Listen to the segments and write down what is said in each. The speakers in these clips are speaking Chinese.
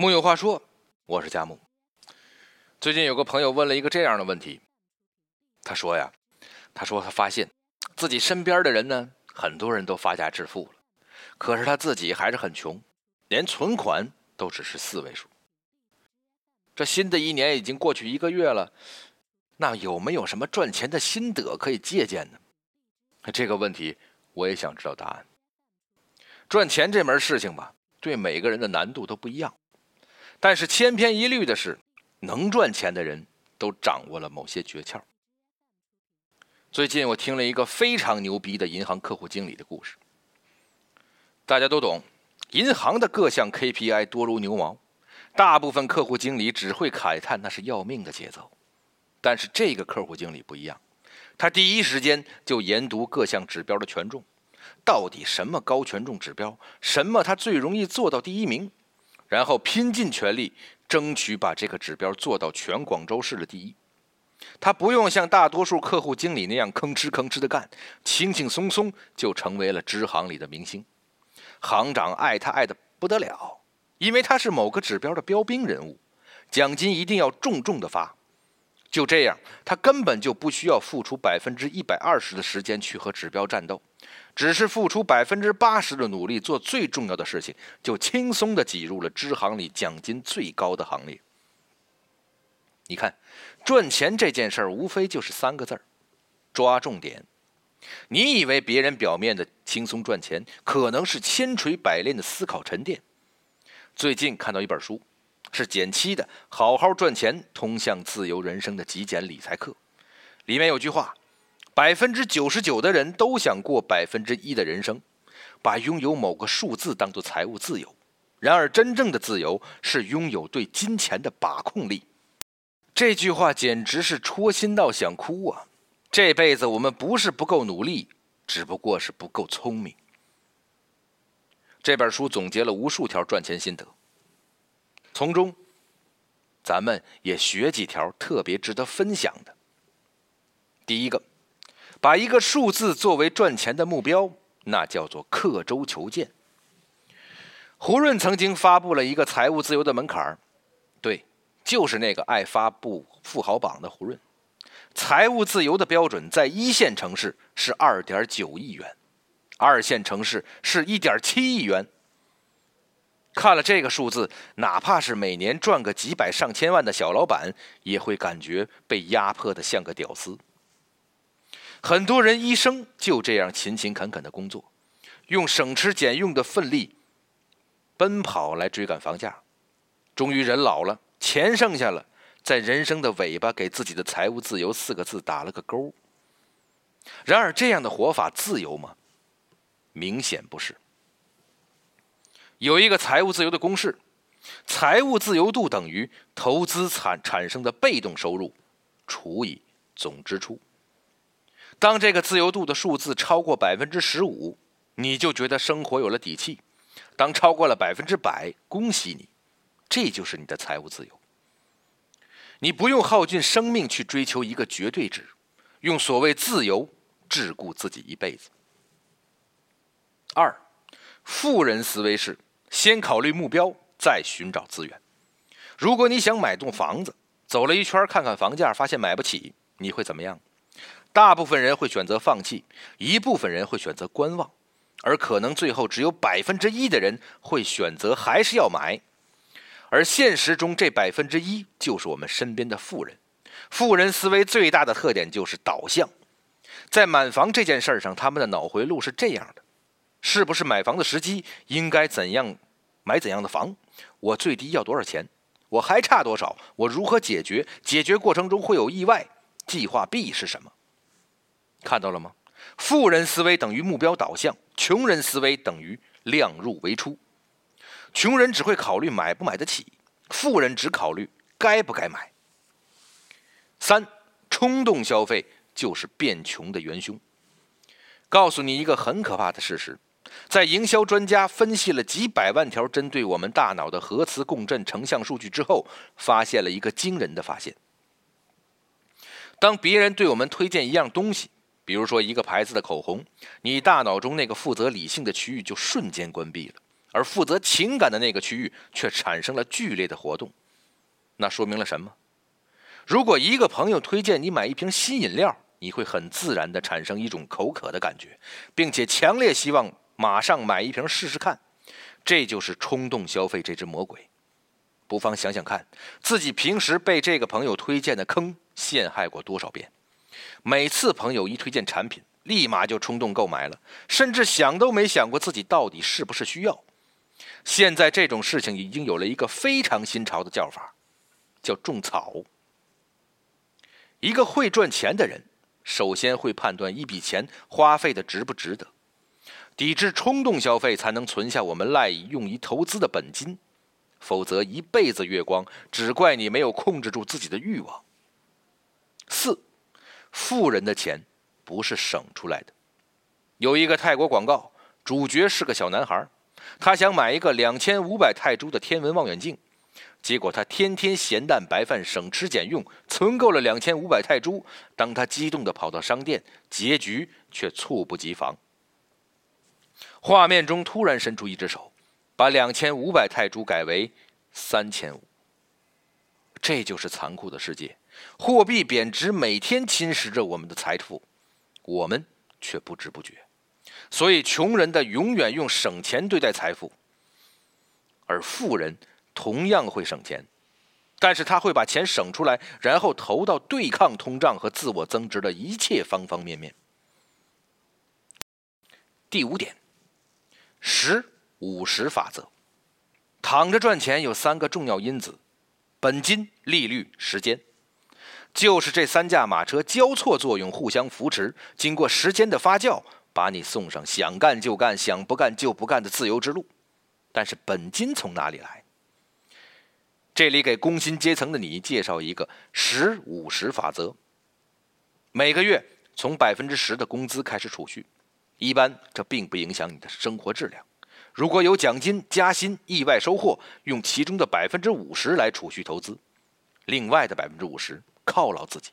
木有话说，我是佳木。最近有个朋友问了一个这样的问题，他说呀，他说他发现自己身边的人呢，很多人都发家致富了，可是他自己还是很穷，连存款都只是四位数。这新的一年已经过去一个月了，那有没有什么赚钱的心得可以借鉴呢？这个问题我也想知道答案。赚钱这门事情吧，对每个人的难度都不一样。但是千篇一律的是，能赚钱的人都掌握了某些诀窍。最近我听了一个非常牛逼的银行客户经理的故事。大家都懂，银行的各项 KPI 多如牛毛，大部分客户经理只会慨叹那是要命的节奏。但是这个客户经理不一样，他第一时间就研读各项指标的权重，到底什么高权重指标，什么他最容易做到第一名。然后拼尽全力争取把这个指标做到全广州市的第一。他不用像大多数客户经理那样吭哧吭哧的干，轻轻松松就成为了支行里的明星。行长爱他爱的不得了，因为他是某个指标的标兵人物，奖金一定要重重的发。就这样，他根本就不需要付出百分之一百二十的时间去和指标战斗。只是付出百分之八十的努力做最重要的事情，就轻松的挤入了支行里奖金最高的行列。你看，赚钱这件事儿无非就是三个字儿：抓重点。你以为别人表面的轻松赚钱，可能是千锤百炼的思考沉淀。最近看到一本书，是简七的《好好赚钱，通向自由人生的极简理财课》，里面有句话。百分之九十九的人都想过百分之一的人生，把拥有某个数字当做财务自由。然而，真正的自由是拥有对金钱的把控力。这句话简直是戳心到想哭啊！这辈子我们不是不够努力，只不过是不够聪明。这本书总结了无数条赚钱心得，从中，咱们也学几条特别值得分享的。第一个。把一个数字作为赚钱的目标，那叫做刻舟求剑。胡润曾经发布了一个财务自由的门槛对，就是那个爱发布富豪榜的胡润。财务自由的标准在一线城市是二点九亿元，二线城市是一点七亿元。看了这个数字，哪怕是每年赚个几百上千万的小老板，也会感觉被压迫的像个屌丝。很多人一生就这样勤勤恳恳的工作，用省吃俭用的奋力奔跑来追赶房价，终于人老了，钱剩下了，在人生的尾巴给自己的财务自由四个字打了个勾。然而，这样的活法自由吗？明显不是。有一个财务自由的公式：财务自由度等于投资产产生的被动收入除以总支出。当这个自由度的数字超过百分之十五，你就觉得生活有了底气；当超过了百分之百，恭喜你，这就是你的财务自由。你不用耗尽生命去追求一个绝对值，用所谓自由桎梏自己一辈子。二，富人思维是先考虑目标，再寻找资源。如果你想买栋房子，走了一圈看看房价，发现买不起，你会怎么样？大部分人会选择放弃，一部分人会选择观望，而可能最后只有百分之一的人会选择还是要买。而现实中，这百分之一就是我们身边的富人。富人思维最大的特点就是导向，在买房这件事上，他们的脑回路是这样的：是不是买房的时机？应该怎样买怎样的房？我最低要多少钱？我还差多少？我如何解决？解决过程中会有意外？计划 B 是什么？看到了吗？富人思维等于目标导向，穷人思维等于量入为出。穷人只会考虑买不买得起，富人只考虑该不该买。三，冲动消费就是变穷的元凶。告诉你一个很可怕的事实：在营销专家分析了几百万条针对我们大脑的核磁共振成像数据之后，发现了一个惊人的发现：当别人对我们推荐一样东西，比如说一个牌子的口红，你大脑中那个负责理性的区域就瞬间关闭了，而负责情感的那个区域却产生了剧烈的活动。那说明了什么？如果一个朋友推荐你买一瓶新饮料，你会很自然地产生一种口渴的感觉，并且强烈希望马上买一瓶试试看。这就是冲动消费这只魔鬼。不妨想想看，自己平时被这个朋友推荐的坑陷害过多少遍？每次朋友一推荐产品，立马就冲动购买了，甚至想都没想过自己到底是不是需要。现在这种事情已经有了一个非常新潮的叫法，叫种草。一个会赚钱的人，首先会判断一笔钱花费的值不值得，抵制冲动消费，才能存下我们赖以用于投资的本金。否则一辈子月光，只怪你没有控制住自己的欲望。四，富人的钱不是省出来的。有一个泰国广告，主角是个小男孩，他想买一个两千五百泰铢的天文望远镜，结果他天天咸淡白饭，省吃俭用，存够了两千五百泰铢。当他激动地跑到商店，结局却猝不及防。画面中突然伸出一只手。把两千五百泰铢改为三千五，这就是残酷的世界。货币贬值每天侵蚀着我们的财富，我们却不知不觉。所以，穷人的永远用省钱对待财富，而富人同样会省钱，但是他会把钱省出来，然后投到对抗通胀和自我增值的一切方方面面。第五点，十。五十法则，躺着赚钱有三个重要因子：本金、利率、时间。就是这三驾马车交错作用，互相扶持，经过时间的发酵，把你送上想干就干、想不干就不干的自由之路。但是本金从哪里来？这里给工薪阶层的你介绍一个十五十法则：每个月从百分之十的工资开始储蓄，一般这并不影响你的生活质量。如果有奖金、加薪、意外收获，用其中的百分之五十来储蓄投资，另外的百分之五十犒劳自己。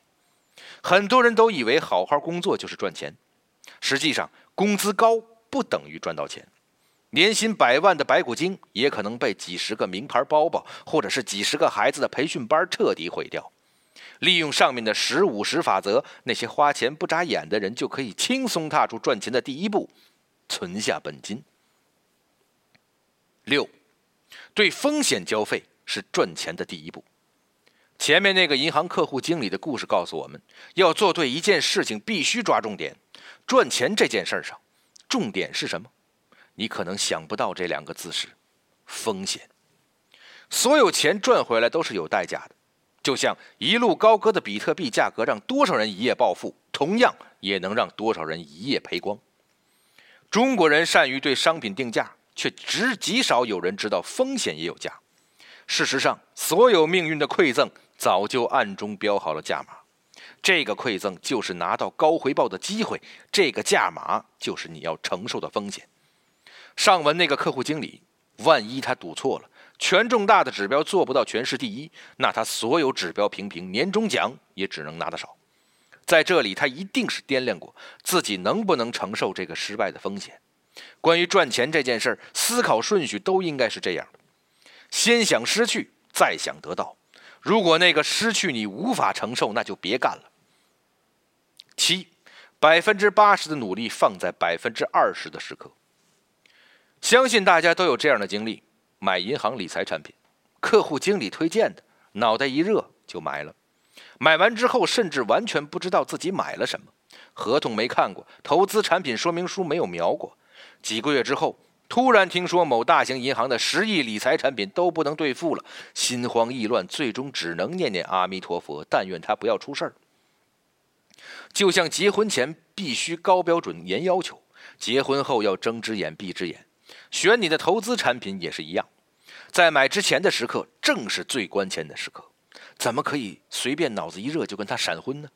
很多人都以为好好工作就是赚钱，实际上工资高不等于赚到钱。年薪百万的白骨精也可能被几十个名牌包包，或者是几十个孩子的培训班彻底毁掉。利用上面的十五十法则，那些花钱不眨眼的人就可以轻松踏出赚钱的第一步，存下本金。六，对风险交费是赚钱的第一步。前面那个银行客户经理的故事告诉我们，要做对一件事情，必须抓重点。赚钱这件事儿上，重点是什么？你可能想不到这两个字是风险。所有钱赚回来都是有代价的，就像一路高歌的比特币价格让多少人一夜暴富，同样也能让多少人一夜赔光。中国人善于对商品定价。却只极少有人知道风险也有价。事实上，所有命运的馈赠早就暗中标好了价码。这个馈赠就是拿到高回报的机会，这个价码就是你要承受的风险。上文那个客户经理，万一他赌错了，权重大的指标做不到全市第一，那他所有指标平平，年终奖也只能拿得少。在这里，他一定是掂量过自己能不能承受这个失败的风险。关于赚钱这件事儿，思考顺序都应该是这样的：先想失去，再想得到。如果那个失去你无法承受，那就别干了。七，百分之八十的努力放在百分之二十的时刻。相信大家都有这样的经历：买银行理财产品，客户经理推荐的，脑袋一热就买了。买完之后，甚至完全不知道自己买了什么，合同没看过，投资产品说明书没有瞄过。几个月之后，突然听说某大型银行的十亿理财产品都不能兑付了，心慌意乱，最终只能念念阿弥陀佛，但愿他不要出事儿。就像结婚前必须高标准严要求，结婚后要睁只眼闭只眼，选你的投资产品也是一样，在买之前的时刻正是最关键的时刻，怎么可以随便脑子一热就跟他闪婚呢？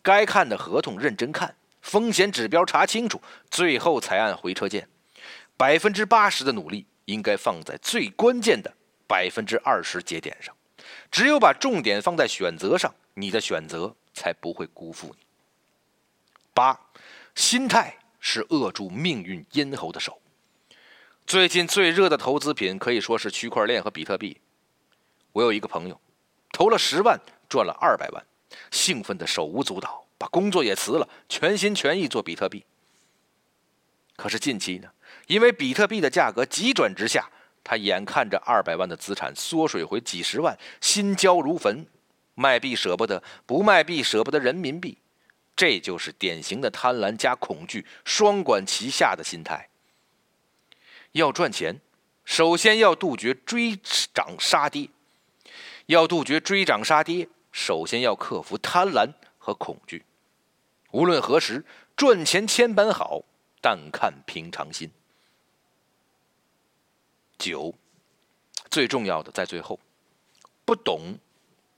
该看的合同认真看。风险指标查清楚，最后才按回车键。百分之八十的努力应该放在最关键的百分之二十节点上。只有把重点放在选择上，你的选择才不会辜负你。八，心态是扼住命运咽喉的手。最近最热的投资品可以说是区块链和比特币。我有一个朋友，投了十万，赚了二百万，兴奋的手舞足蹈，把工作也辞了，全心全意做比特币。可是近期呢，因为比特币的价格急转直下，他眼看着二百万的资产缩水回几十万，心焦如焚，卖币舍不得，不卖币舍不得人民币，这就是典型的贪婪加恐惧双管齐下的心态。要赚钱，首先要杜绝追涨杀跌。要杜绝追涨杀跌，首先要克服贪婪和恐惧。无论何时，赚钱千般好，但看平常心。九，最重要的在最后，不懂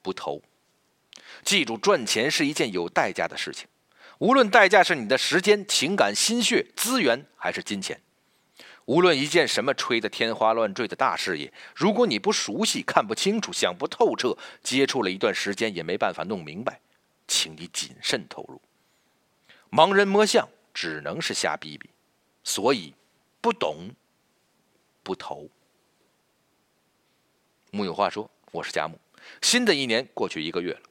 不投。记住，赚钱是一件有代价的事情，无论代价是你的时间、情感、心血、资源，还是金钱。无论一件什么吹得天花乱坠的大事业，如果你不熟悉、看不清楚、想不透彻，接触了一段时间也没办法弄明白，请你谨慎投入。盲人摸象只能是瞎逼逼，所以不懂不投。木有话说，我是佳木。新的一年过去一个月了，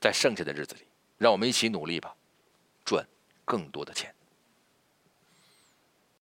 在剩下的日子里，让我们一起努力吧，赚更多的钱。